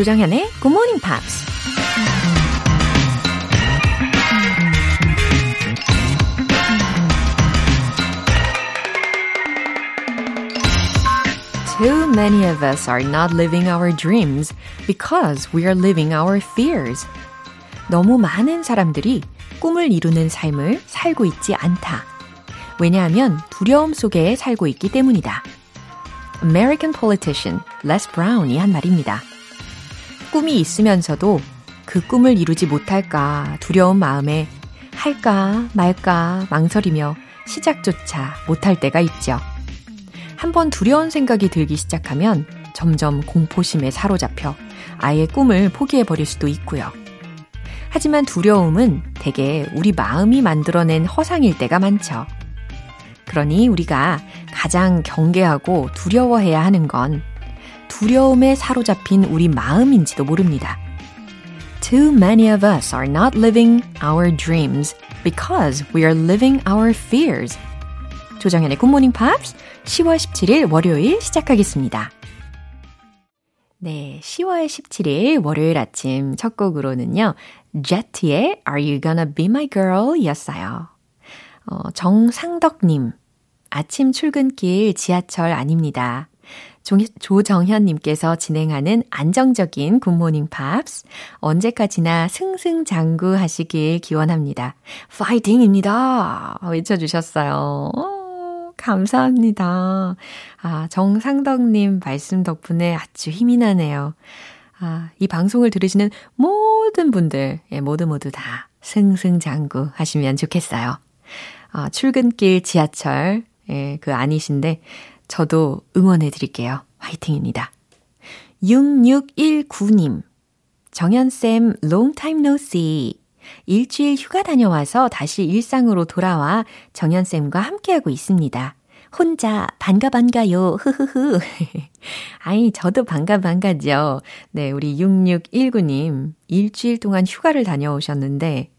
조정현의 Good Morning Pops. Too many of us are not living our dreams because we are living our fears. 너무 많은 사람들이 꿈을 이루는 삶을 살고 있지 않다. 왜냐하면 두려움 속에 살고 있기 때문이다. American politician Les Brown이 한 말입니다. 꿈이 있으면서도 그 꿈을 이루지 못할까 두려운 마음에 할까 말까 망설이며 시작조차 못할 때가 있죠. 한번 두려운 생각이 들기 시작하면 점점 공포심에 사로잡혀 아예 꿈을 포기해버릴 수도 있고요. 하지만 두려움은 대개 우리 마음이 만들어낸 허상일 때가 많죠. 그러니 우리가 가장 경계하고 두려워해야 하는 건 두려움에 사로잡힌 우리 마음인지도 모릅니다. Too many of us are not living our dreams because we are living our fears. 조정현의 굿모닝 팝스 10월 17일 월요일 시작하겠습니다. 네, 10월 17일 월요일 아침 첫 곡으로는요. 제트의 Are You Gonna Be My Girl 였어요. 어, 정상덕님, 아침 출근길 지하철 안입니다. 조, 조정현님께서 진행하는 안정적인 굿모닝 팝스. 언제까지나 승승장구 하시길 기원합니다. 파이팅입니다! 외쳐주셨어요. 오, 감사합니다. 아, 정상덕님 말씀 덕분에 아주 힘이 나네요. 아, 이 방송을 들으시는 모든 분들, 예, 모두 모두 다 승승장구 하시면 좋겠어요. 아, 출근길 지하철, 예, 그 아니신데, 저도 응원해 드릴게요. 화이팅입니다. 6619님. 정연쌤, long time no see. 일주일 휴가 다녀와서 다시 일상으로 돌아와 정연쌤과 함께하고 있습니다. 혼자 반가 반가요. 흐흐흐. 아이, 저도 반가 반가죠. 네, 우리 6619님. 일주일 동안 휴가를 다녀오셨는데,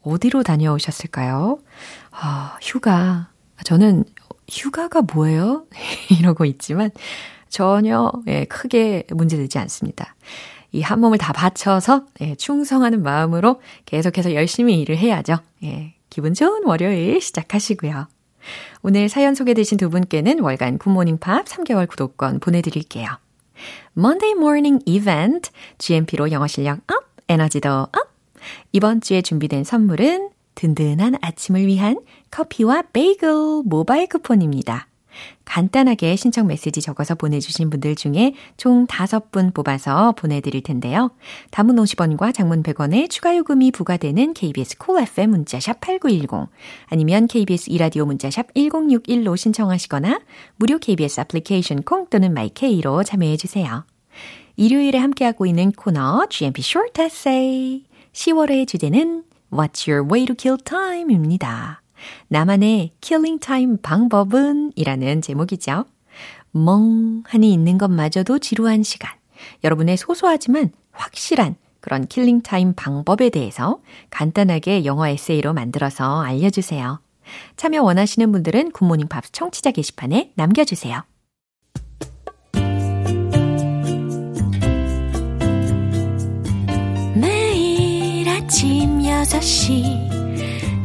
어디로 다녀오셨을까요? 아, 휴가. 저는 휴가가 뭐예요? 이러고 있지만 전혀 예, 크게 문제되지 않습니다. 이 한 몸을 다 바쳐서 예, 충성하는 마음으로 계속해서 열심히 일을 해야죠. 예, 기분 좋은 월요일 시작하시고요. 오늘 사연 소개되신 두 분께는 월간 굿모닝 팝 3개월 구독권 보내드릴게요. Monday Morning Event, GMP로 영어 실력 up, 에너지도 up! 이번 주에 준비된 선물은 든든한 아침을 위한 커피와 베이글 모바일 쿠폰입니다. 간단하게 신청 메시지 적어서 보내주신 분들 중에 총 5분 뽑아서 보내드릴 텐데요. 단문 50원과 장문 100원의 추가 요금이 부과되는 KBS cool FM 문자 샵 8910 아니면 KBS 2라디오 문자 샵 1061로 신청하시거나 무료 KBS 애플리케이션 콩 또는 마이케이로 참여해주세요. 일요일에 함께하고 있는 코너 GMP Short Essay 10월의 주제는 What's your way to kill time? 입니다. 나만의 killing time 방법은? 이라는 제목이죠. 멍하니 있는 것마저도 지루한 시간. 여러분의 소소하지만 확실한 그런 killing time 방법에 대해서 간단하게 영어 에세이로 만들어서 알려주세요. 참여 원하시는 분들은 굿모닝 팝스 청취자 게시판에 남겨주세요. 매일 아침 6시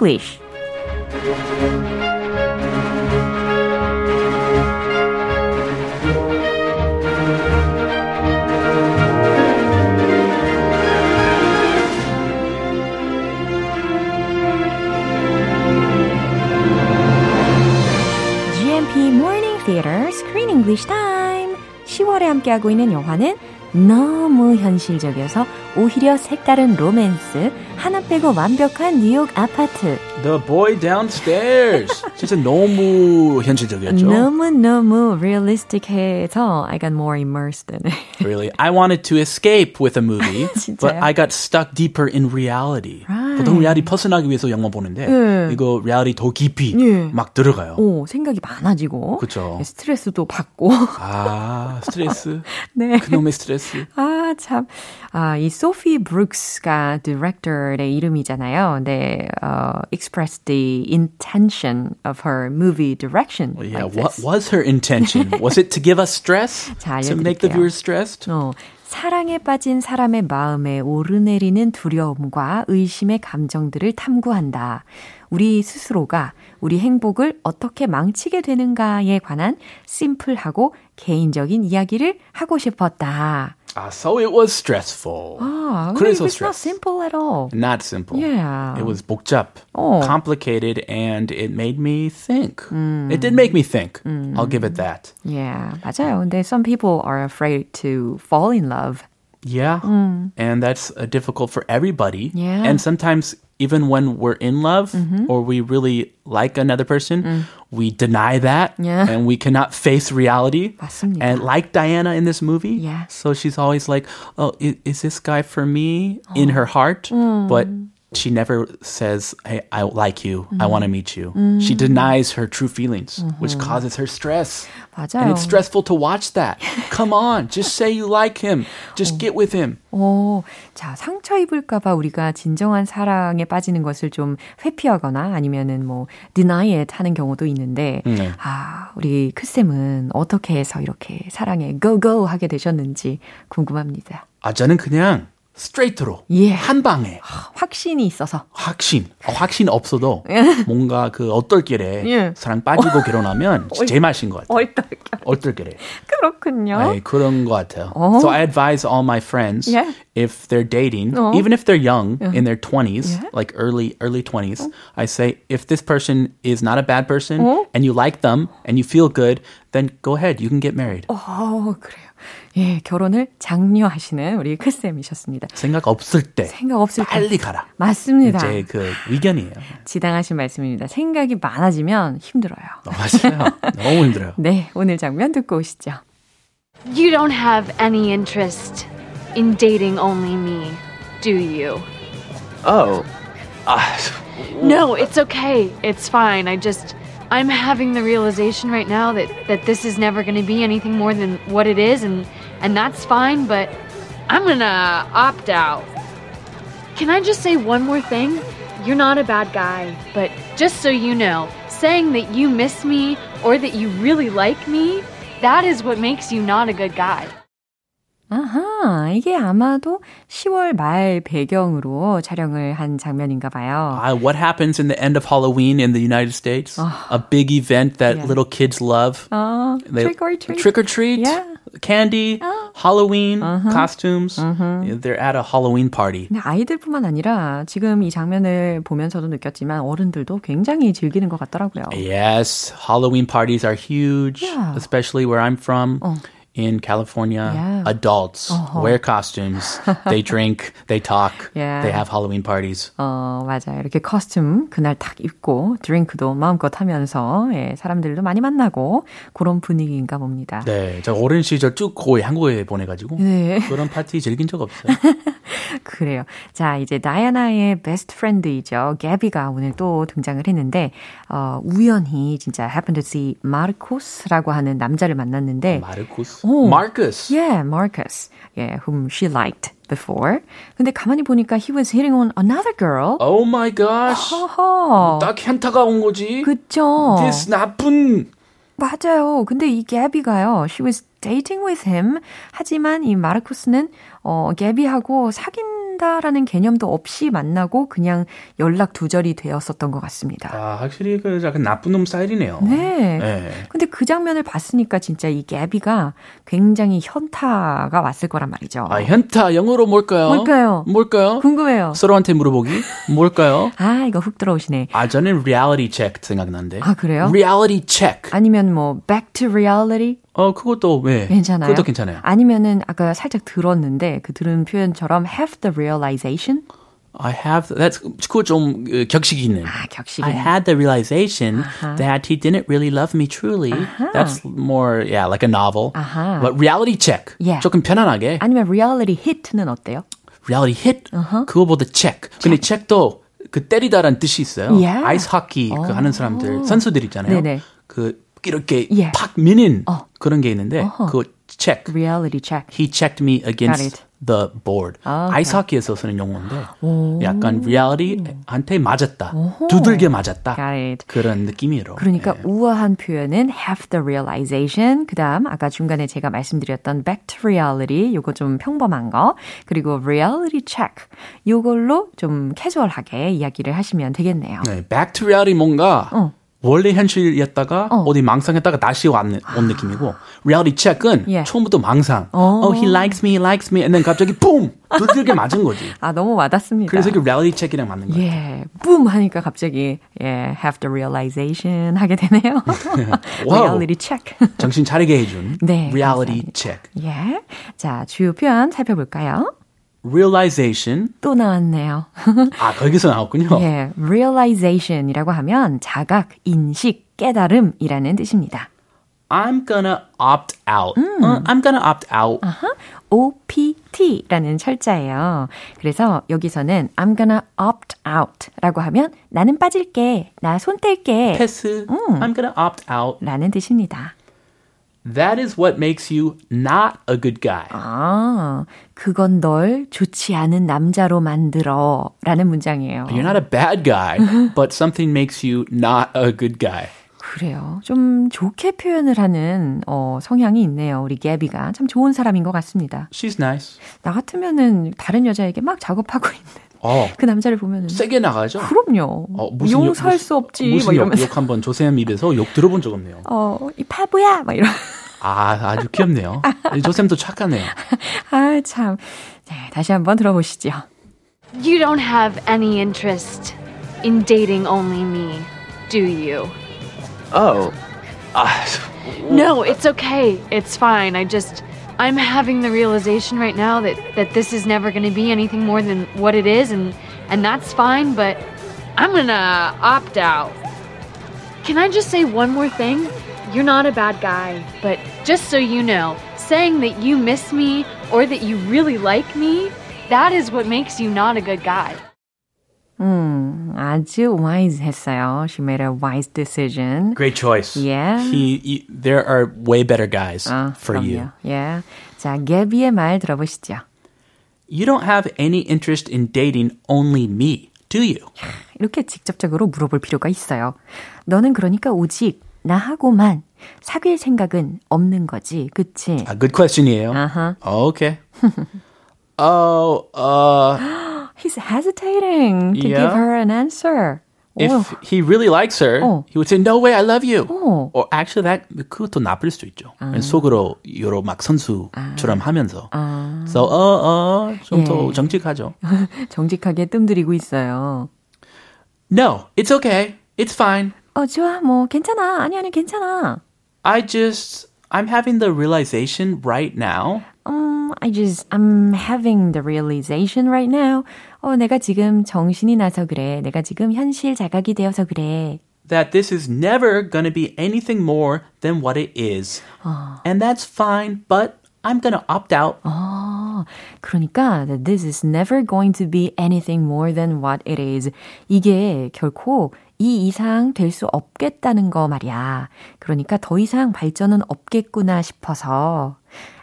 English GMP Morning Theater Screen English Time 10월에 함께하고 있는 영화는 너무 현실적이어서 오히려 색다른 로맨스, 빼고 완벽한 뉴욕 아파트, The Boy Downstairs. 진짜 너무 현실적이었죠. 너무 너무 realistic해서 I got more immersed in it. really. I wanted to escape with a movie, but 진짜요? I got stuck deeper in reality. Right. 보통 리얼리 벗어나기 위해서 영화 보는데 네. 이거 리얼리 더 깊이 예. 막 들어가요. 오, 생각이 많아지고 그쵸. 스트레스도 받고 아, 스트레스. 네. 그놈의 스트레스. 아, 참. 아, 이 소피 브룩스가 디렉터의 이름이잖아요. 네, uh, expressed the intention of her movie direction. Yeah, like what this. was her intention? was it to give us stress? 자, to make the 알려 Stressed? 어, 사랑에 빠진 사람의 마음에 오르내리는 두려움과 의심의 감정들을 탐구한다. 우리 스스로가 우리 행복을 어떻게 망치게 되는가에 관한 심플하고 개인적인 이야기를 하고 싶었다. Ah, so it was stressful. 아, 근데 그래서 it was not stress. simple at all. Not simple. Yeah. It was 복잡, 어. complicated, and it made me think. It did make me think. I'll give it that. Yeah, 맞아요. 근데 some people are afraid to fall in love. Yeah. And that's uh, difficult for everybody. Yeah. And sometimes, even when we're in love or we really like another person, we deny that Yeah. and we cannot face reality. 맞습니다. And like Diana in this movie, Yeah. so she's always like, oh, is, is this guy for me in her heart? But she never says, hey, I like you. I want to meet you. She denies her true feelings, which causes her stress. 맞아요. And it's stressful to watch that. Come on, just say you like him. Just get with him. 오, 자, 상처 입을까봐 우리가 진정한 사랑에 빠지는 것을 좀 회피하거나 아니면은 뭐, deny it 하는 경우도 있는데, 네. 아, 우리 크 쌤은 어떻게 해서 이렇게 사랑에 go go 하게 되셨는지 궁금합니다. 아, 저는 그냥 스트레이트로 예. 한 방에 확신이 있어서. 확신, 어, 확신 없어도 뭔가 그 어떨길에 예. 사랑 빠지고 결혼하면 제 맛인 것 같아요. 어떨까? 어떨길에. 그렇군요. 네, 그런 것 같아요. 어. So I advise all my friends Yeah. if they're dating, 어. even if they're young in their 20s, Yeah. like early early 20s, I say if this person is not a bad person 어. and you like them and you feel good, then go ahead, you can get married. 어, 그래요. 예, 결혼을 장려하시는 우리 크쌤이셨습니다. 생각 없을 때 생각 없을 때. 빨리 가라. 맞습니다. 제 그 의견이에요. 지당하신 말씀입니다. 생각이 많아지면 힘들어요. 어, 맞아요. 너무 힘들어요. 네, 오늘 장면 듣고 오시죠. You don't have any interest in dating only me, do you? Oh. 아, No, it's okay. It's fine. I just I'm having the realization right now that that this is never going to be anything more than what it is and and that's fine, but I'm going to opt out. Can I just say one more thing? You're not a bad guy, but just so you know, saying that you miss me or that you really like me, that is what makes you not a good guy. 아하, 이게 아마도 10월 말 배경으로 촬영을 한 장면인가 봐요. Uh, what happens in the end of Halloween in the United States? a big event that Yeah. little kids love. 아, They- trick or treat. Trick or treat. Yeah. Candy. Halloween. Costumes. They're at a Halloween party. 근데 아이들뿐만 아니라 지금 이 장면을 보면서도 느꼈지만 어른들도 굉장히 즐기는 것 같더라고요. Yes, Halloween parties are huge, Yeah. especially where I'm from. In California, Yeah. Adults wear costumes. they drink, they talk, Yeah. they have Halloween parties. 어, 맞아요. 이렇게 costume 그날 딱 입고 drink도 마음껏 하면서 예, 사람들도 많이 만나고 그런 분위기인가 봅니다. 네, 저 어린 시절 쭉 거의 한국에 보내 가지고 네. 그런 파티 즐긴 적 없어요. 그래요. 자, 이제 다이아나의 best friend이죠. 개비가 오늘 또 등장을 했는데 어, 우연히 진짜 happen to see 마르코스라고 하는 남자를 만났는데 마르코스, 오. 마르코스. Yeah, Marcus. Yeah, whom she liked before. 근데 가만히 보니까 he was hitting on another girl. Oh my gosh, 허허. 딱 현타가 온 거지. 그쵸. This 나쁜. 맞아요. 근데 이 개비가요. She was dating with him. 하지만 이 마르쿠스는 어, 개비하고 사귄 다라는 개념도 없이 만나고 그냥 연락 두절이 되었었던 것 같습니다. 아, 확실히 그 약간 나쁜 놈 스타일이네요. 네. 네. 근데 그 장면을 봤으니까 진짜 이 개비가 굉장히 현타가 왔을 거란 말이죠. 아, 현타 영어로 뭘까요? 뭘까요? 뭘까요? 궁금해요. 서로한테 물어보기? 뭘까요? 아, 이거 훅 들어오시네. 아, 저는 reality check 생각나는데. 아, 그래요? reality check. 아니면 뭐 back to reality 어, 그것도 왜? 괜찮아요? 그것도 괜찮아요. 아니면은 아까 살짝 들었는데 그 들은 표현처럼 have the realization I have that's 그거 좀 어, 격식이 있는. 아, 격식이 I had the realization that he didn't really love me truly. That's more yeah, like a novel. 아하. But reality check. Yeah. 조금 편안하게. 아니면 reality hit는 어때요? reality hit. 그거보다 check. 근데 check도 그 때리다란 뜻이 있어요. Yeah. 아이스 호키 그 하는 사람들 선수들 있잖아요. 네네. 그 이렇게 Yeah. 팍 미는 어. 그런 게 있는데 그거 check. reality check. He checked me against the board. 아, 아이스 호키에서 쓰는 용어인데 약간 reality한테 맞았다. 두들겨 맞았다. 그런 느낌이로. 그러니까 예. 우아한 표현은 have the realization. 그다음 아까 중간에 제가 말씀드렸던 back to reality 요거 좀 평범한 거. 그리고 reality check. 요걸로 좀 캐주얼하게 이야기를 하시면 되겠네요. 네, back to reality 뭔가 어. 원래 현실이었다가 어. 어. 디 망상했다가 다시 왔는, 온 느낌이고 reality check은 예. 처음부터 망상. 어. Oh, he likes me, he likes me, and then 갑자기 붐 두들겨 맞은 거지. 아 너무 와닿습니다. 그래서 그 reality check이랑 맞는 거예요. 예, 뿜 하니까 갑자기 예, have the realization 하게 되네요. reality check. 정신 차리게 해준 네, reality 감사합니다. check. 예. 자, 주요 표현 살펴볼까요? Realization. 또 나왔네요. 아 거기서 나왔군요. 예, realization이라고 하면 자각, 인식, 깨달음이라는 뜻입니다. I'm gonna opt out. 어, I'm gonna opt out. OPT라는 철자예요. 그래서 여기서는 I'm gonna opt out라고 하면 나는 빠질게, 나 손 뗄게 패스. I'm gonna opt out. 라는 뜻입니다. That is what makes you not a good guy. 아, 그건 널 좋지 않은 남자로 만들어 라는 문장이에요. You're not a bad guy, but something makes you not a good guy. 그래요. 좀 좋게 표현을 하는 어, 성향이 있네요. 우리 게비가 참 좋은 사람인 것 같습니다. She's nice. 나 같으면은 다른 여자에게 막 작업하고 있는 어, 그 남자를 보면은 세게 나가죠. 그럼요. 어, 무슨 용서할 욕, 수 없지. 무슨 막 욕, 이러면서 욕 한번 조세현 입에서 욕 들어본 적 없네요. 어, 이 바보야 막 이러. 아, 아주 귀엽네요. 조쌤도 착하네요. 아 참. 네, 다시 한번 들어보시죠. You don't have any interest in dating only me, do you? Oh, 아, No, it's okay. It's fine. I just I'm having the realization right now that that this is never going to be anything more than what it is and and that's fine, but I'm going to opt out. Can I just say one more thing? You're not a bad guy, but just so you know, saying that you miss me or that you really like me, that is what makes you not a good guy. 음, 아주 wise 했어요. She made a wise decision. great choice. Yeah. He, he, there are way better guys 아, for you. 그럼요. 예. 자, 게비의 말 들어보시죠. You don't have any interest in dating only me, do you? 이렇게 직접적으로 물어볼 필요가 있어요. 너는 그러니까 오직 나하고만 사귈 생각은 없는 거지, 그치? A good question이에요. 아하. Okay. oh, uh, He's hesitating to Yeah. give her an answer. if 오, he really likes her, 어. he would say, "No way, I love you." 어. Or actually, that 그것도 나쁠 수도 있죠. 속으로 여러 막 선수처럼 하면서. So, 어, 어, 좀 더 예. 정직하죠. 정직하게 뜸들이고 있어요. No, it's okay. It's fine. 어, 좋아, 뭐, 괜찮아. 아니, 아니, 괜찮아. I just, I'm having the realization right now 음, I just, I'm having the realization right now. 어, 내가 지금 정신이 나서 그래. 내가 지금 현실 자각이 되어서 그래. that this is never to be anything more than what it is. And that's fine, but I'm to opt out. 아, 그러니까 this is never going to be anything more than what it is. 이게 결코 이 이상 될 수 없겠다는 거 말이야. 그러니까 더 이상 발전은 없겠구나 싶어서.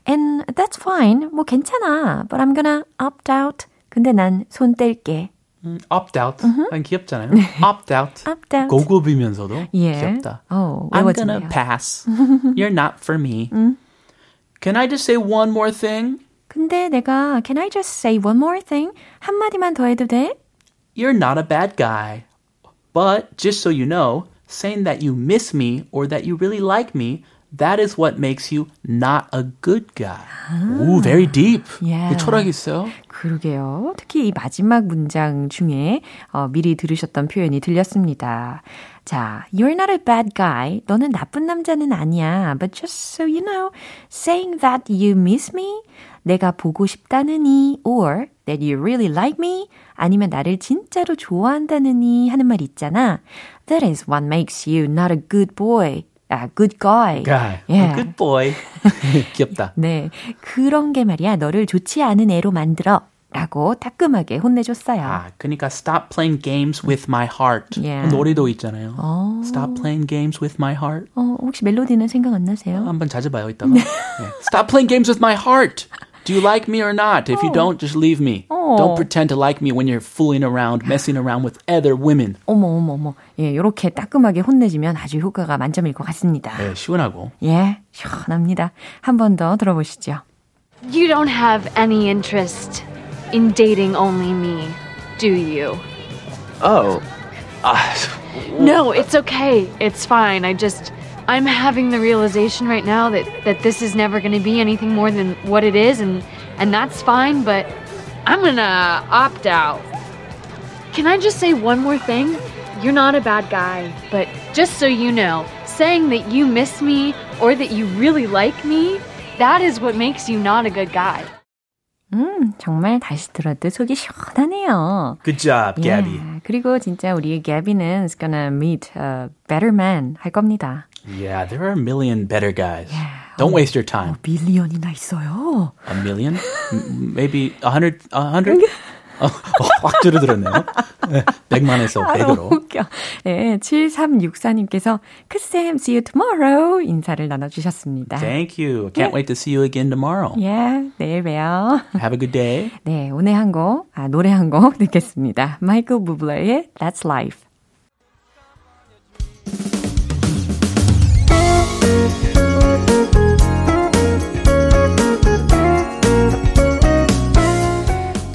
And that's fine. 뭐 괜찮아. But I'm gonna opt out. 근데 난 손 뗄게. 음, opt out. 아, 귀엽잖아요. opt out. Opt out. 고급이면서도 예. 귀엽다. 어, I'm 외워지네요. gonna pass. You're not for me. Can I just say one more thing? 근데 내가 Can I just say one more thing? 한마디만 더 해도 돼? You're not a bad guy. But just so you know, saying that you miss me or that you really like me, that is what makes you not a good guy. Ooh, very deep. Yeah. 철학 있어요. 그러게요. 특히 이 마지막 문장 중에 어, 미리 들으셨던 표현이 들렸습니다. 자, you're not a bad guy. 너는 나쁜 남자는 아니야. But just so you know, saying that you miss me, 내가 보고 싶다느니, or that you really like me? 아니면 나를 진짜로 좋아한다느니 하는 말 있잖아. That is what makes you not a good boy. 아, good guy. Guy. Yeah. Good boy. 귀엽다. 네. 그런 게 말이야. 너를 좋지 않은 애로 만들어. 라고 따끔하게 혼내줬어요. 아, 그러니까 stop playing games with my heart. Yeah. 노래도 있잖아요. 어. Stop playing games with my heart. 어, 혹시 멜로디는 생각 안 나세요? 한번 찾아봐요 이따가. 네. Stop playing games with my heart. Do you like me or not? If you don't, just leave me. 어. Don't pretend to like me when you're fooling around, messing around with other women. 어머, 어머, 어머. 예, 요렇게 따끔하게 혼내주면 아주 효과가 만점일 것 같습니다. 네, 시원하고. 예, 시원합니다. 한 번 더 들어보시죠. You don't have any interest in dating only me, do you? Oh. 아, No, it's okay. It's fine. I just I'm having the realization right now that that this is never going to be anything more than what it is and and that's fine, but I'm going to opt out. Can I just say one more thing? You're not a bad guy, but just so you know, saying that you miss me or that you really like me, that is what makes you not a good guy. 음, 정말 다시 들어도 속이 시원하네요. Good job, Gabby. 예, 그리고 진짜 우리 Gabby는 is gonna meet a better man 할 겁니다. Yeah, there are a million better guys. Don't waste your time. 밀리언이나 있어요. A million? Maybe a hundred? A hundred? 어, 어, 확 줄어들었네요. 네, 100만에서 아, 너무 100으로. 웃겨. 예, 7364님께서 크쌤, see you tomorrow 인사를 나눠주셨습니다. Thank you. Can't wait to see you again tomorrow. 예, 내일 봬요. Have a good day. 네, 오늘 한 곡, 아, 노래 한 곡 듣겠습니다. 마이클 부블러의 That's Life.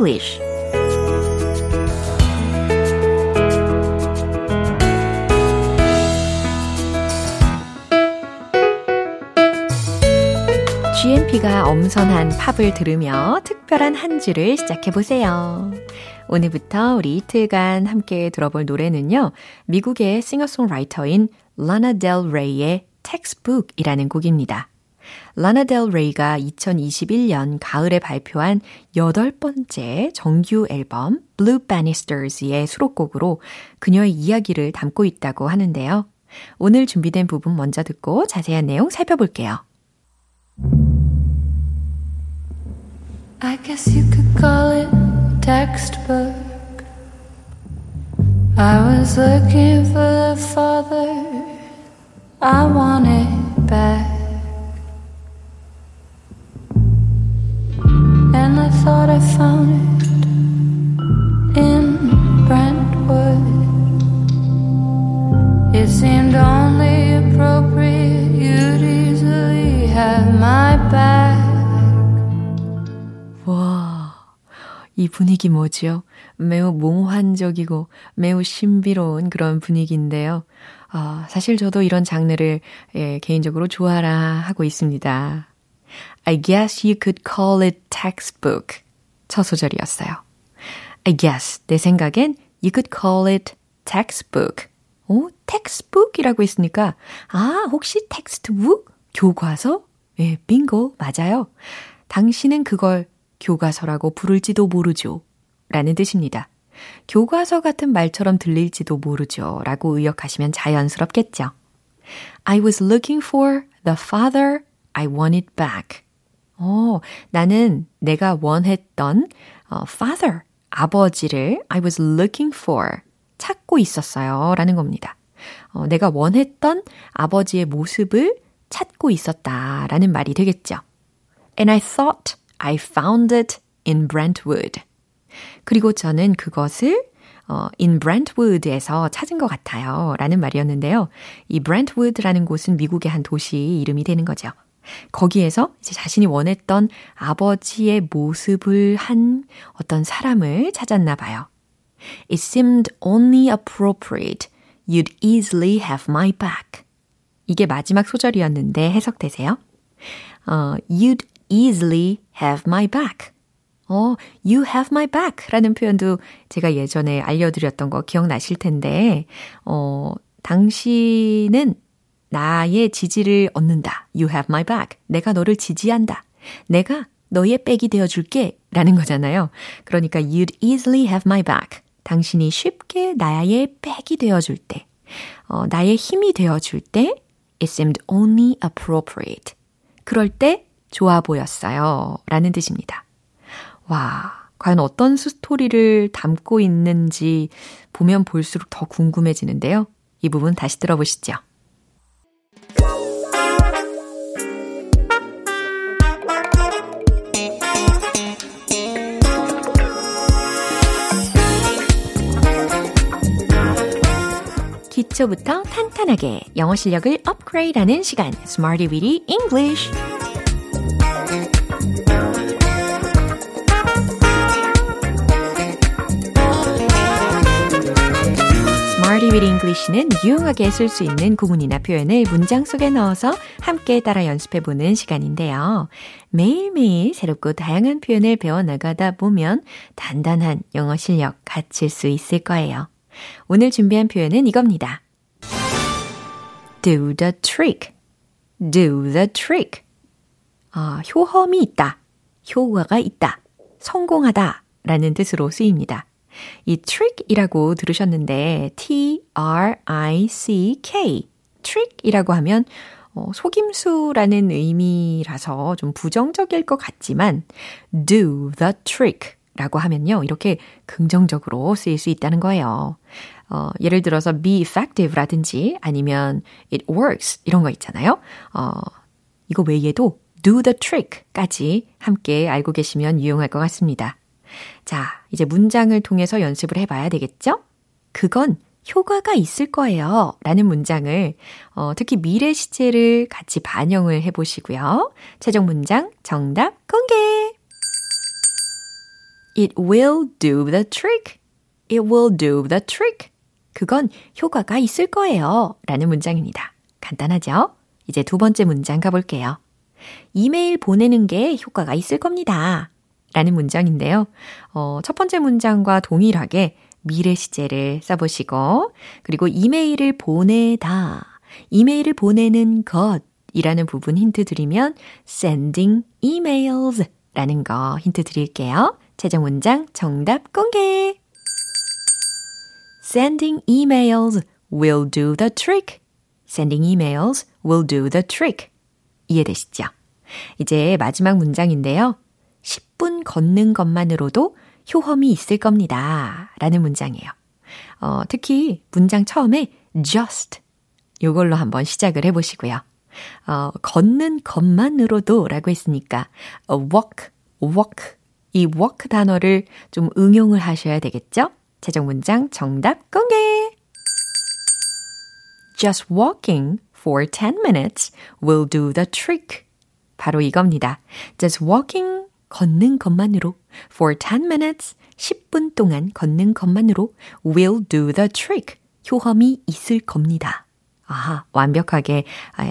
English GMP가 엄선한 팝을 들으며 특별한 한 주를 시작해 보세요. 오늘부터 우리 이틀간 함께 들어볼 노래는요. 미국의 싱어송라이터인 라나 델 레이의 Textbook이라는 곡입니다. 라나 델 레이가 2021년 가을에 발표한 여덟 번째 정규 앨범 Blue Bannisters의 수록곡으로 그녀의 이야기를 담고 있다고 하는데요. 오늘 준비된 부분 먼저 듣고 자세한 내용 살펴볼게요. I guess you could call it textbook. I was looking for the father I wanted back. 와, 이 분위기 뭐지요? 매우 몽환적이고 매우 신비로운 그런 분위기인데요. 아, 사실 저도 이런 장르를 예, 개인적으로 좋아라 하고 있습니다. I guess you could call it textbook. 첫 소절이었어요. I guess, 내 생각엔 you could call it textbook. 오, textbook이라고 했으니까, 아, 혹시 textbook? 교과서? 예, 빙고, 맞아요. 당신은 그걸 교과서라고 부를지도 모르죠. 라는 뜻입니다. 교과서 같은 말처럼 들릴지도 모르죠. 라고 의역하시면 자연스럽겠죠. I was looking for the father I wanted back. 어, 나는 내가 원했던 어, father, 아버지를 I was looking for 찾고 있었어요. 라는 겁니다. 어, 내가 원했던 아버지의 모습을 찾고 있었다. 라는 말이 되겠죠. And I thought I found it in Brentwood. 그리고 저는 그것을 어, in Brentwood에서 찾은 것 같아요. 라는 말이었는데요. 이 Brentwood라는 곳은 미국의 한 도시 이름이 되는 거죠. 거기에서 이제 자신이 원했던 아버지의 모습을 한 어떤 사람을 찾았나 봐요. It seemed only appropriate. You'd easily have my back. 이게 마지막 소절이었는데 해석되세요? 어, you'd easily have my back. 어, you have my back 라는 표현도 제가 예전에 알려드렸던 거 기억나실 텐데, 어, 당신은 나의 지지를 얻는다. You have my back. 내가 너를 지지한다. 내가 너의 백이 되어줄게. 라는 거잖아요. 그러니까 you'd easily have my back. 당신이 쉽게 나의 백이 되어줄 때, 어, 나의 힘이 되어줄 때, it seemed only appropriate. 그럴 때 좋아 보였어요. 라는 뜻입니다. 와, 과연 어떤 스토리를 담고 있는지 보면 볼수록 더 궁금해지는데요. 이 부분 다시 들어보시죠. 기초부터 탄탄하게 영어 실력을 업그레이드하는 시간, Smarty Weedy English. Smarty with English는 유용하게 쓸 수 있는 구문이나 표현을 문장 속에 넣어서 함께 따라 연습해보는 시간인데요. 매일매일 새롭고 다양한 표현을 배워나가다 보면 단단한 영어 실력 갖출 수 있을 거예요. 오늘 준비한 표현은 이겁니다. Do the trick. do the trick. 아, 효험이 있다. 효과가 있다. 성공하다. 라는 뜻으로 쓰입니다. 이 trick이라고 들으셨는데 T-R-I-C-K trick이라고 하면 어, 속임수라는 의미라서 좀 부정적일 것 같지만 do the trick 라고 하면요. 이렇게 긍정적으로 쓰일 수 있다는 거예요. 어, 예를 들어서 be effective 라든지 아니면 it works 이런 거 있잖아요. 어, 이거 외에도 do the trick 까지 함께 알고 계시면 유용할 것 같습니다. 자, 이제 문장을 통해서 연습을 해봐야 되겠죠? 그건 효과가 있을 거예요. 라는 문장을, 어, 특히 미래 시제를 같이 반영을 해보시고요. 최종 문장 정답 공개! It will do the trick. It will do the trick. 그건 효과가 있을 거예요. 라는 문장입니다. 간단하죠? 이제 두 번째 문장 가볼게요. 이메일 보내는 게 효과가 있을 겁니다. 라는 문장인데요. 어, 첫 번째 문장과 동일하게 미래 시제를 써보시고, 그리고 이메일을 보내다, 이메일을 보내는 것, 이라는 부분 힌트 드리면 sending emails 라는 거 힌트 드릴게요. 최종 문장 정답 공개! Sending emails will do the trick. Sending emails will do the trick. 이해되시죠? 이제 마지막 문장인데요. 10분 걷는 것만으로도 효험이 있을 겁니다. 라는 문장이에요. 어, 특히 문장 처음에 just 요걸로 한번 시작을 해보시고요. 어, 걷는 것만으로도 라고 했으니까 walk, walk 이 walk 단어를 좀 응용을 하셔야 되겠죠? 최종 문장 정답 공개! Just walking for 10 minutes will do the trick. 바로 이겁니다. Just walking 걷는 것만으로 for 10 minutes 10분 동안 걷는 것만으로 will do the trick. 효험이 있을 겁니다. 아, 완벽하게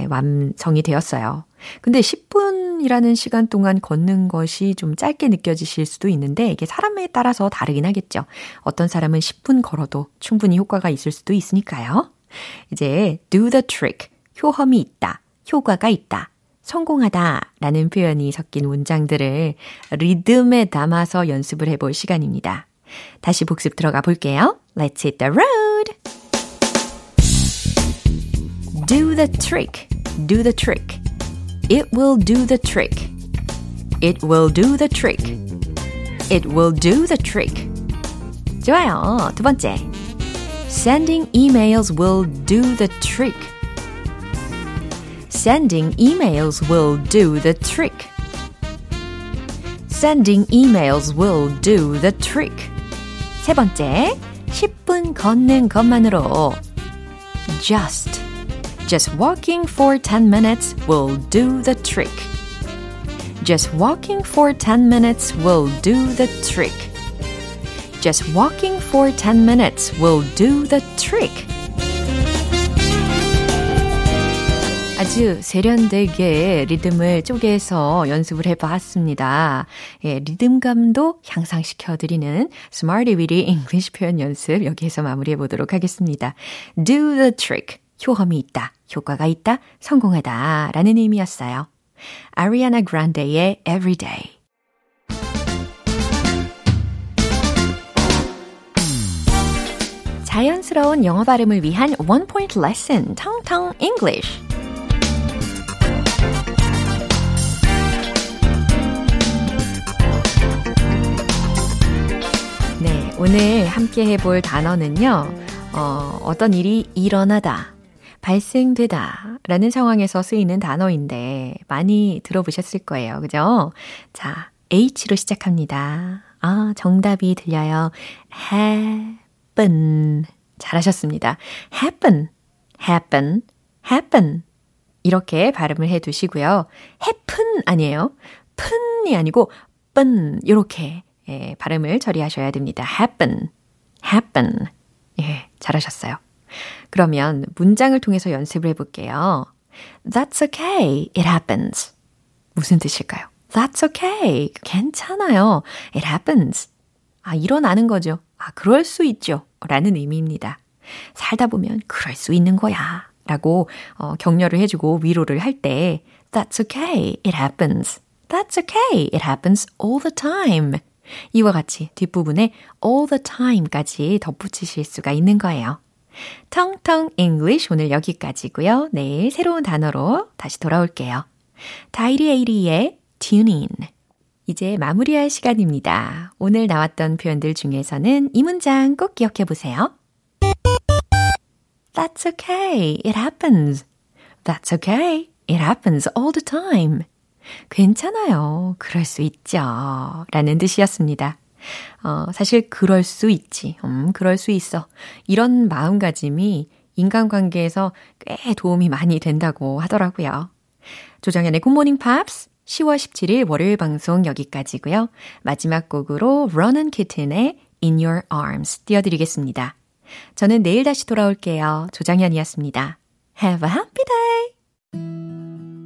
완성이 되었어요. 근데 10분이라는 시간 동안 걷는 것이 좀 짧게 느껴지실 수도 있는데 이게 사람에 따라서 다르긴 하겠죠. 어떤 사람은 10분 걸어도 충분히 효과가 있을 수도 있으니까요. 이제 do the trick. 효험이 있다. 효과가 있다. 성공하다 라는 표현이 섞인 문장들을 리듬에 담아서 연습을 해볼 시간입니다. 다시 복습 들어가 볼게요. Let's hit the road! the trick. Do the trick. It will do the trick. It will do the trick. It will do the trick. 좋아요. 두 번째. Sending emails will do the trick. Sending emails will do the trick. Sending emails will do the trick. 세 번째. 10분 걷는 것만으로 just Just walking for 10 minutes will do the trick. Just walking for 10 minutes will do the trick. Just walking for 10 minutes will do the trick. 아주 세련되게 리듬을 쪼개서 연습을 해봤습니다. 예, 리듬감도 향상시켜드리는 Smarty Weedy English 표현 연습 여기에서 마무리해보도록 하겠습니다. Do the trick. 효험이 있다, 효과가 있다, 성공하다 라는 의미였어요. 아리아나 그란데의 Everyday. 자연스러운 영어 발음을 위한 One Point Lesson, 텅텅 English. 네, 오늘 함께 해볼 단어는요, 어, 어떤 일이 일어나다, 발생되다 라는 상황에서 쓰이는 단어인데 많이 들어보셨을 거예요. 그죠? 자, H로 시작합니다. 아, 정답이 들려요. happen. 잘하셨습니다. happen, happen, happen. 이렇게 발음을 해 두시고요. happen 아니에요. 푼이 아니고 뻔 이렇게 예, 발음을 처리하셔야 됩니다. happen, happen. 예, 잘하셨어요. 그러면 문장을 통해서 연습을 해볼게요. That's okay. It happens. 무슨 뜻일까요? That's okay. 괜찮아요. It happens. 아, 일어나는 거죠. 아, 그럴 수 있죠. 라는 의미입니다. 살다 보면 그럴 수 있는 거야. 라고 어, 격려를 해주고 위로를 할 때 That's okay. It happens. That's okay. It happens all the time. 이와 같이 뒷부분에 all the time까지 덧붙이실 수가 있는 거예요. 텅텅 English 오늘 여기까지고요. 내일 새로운 단어로 다시 돌아올게요. 다이리 에이리의 tune in. 이제 마무리할 시간입니다. 오늘 나왔던 표현들 중에서는 이 문장 꼭 기억해 보세요. That's okay. It happens. That's okay. It happens all the time. 괜찮아요. 그럴 수 있죠. 라는 뜻이었습니다. 어, 사실 그럴 수 있지. 음, 그럴 수 있어. 이런 마음가짐이 인간관계에서 꽤 도움이 많이 된다고 하더라고요. 조정현의 굿모닝 팝스 10월 17일 월요일 방송 여기까지고요. 마지막 곡으로 Ronan Kitten의 In Your Arms 띄워드리겠습니다. 저는 내일 다시 돌아올게요. 조정현이었습니다. Have a happy day!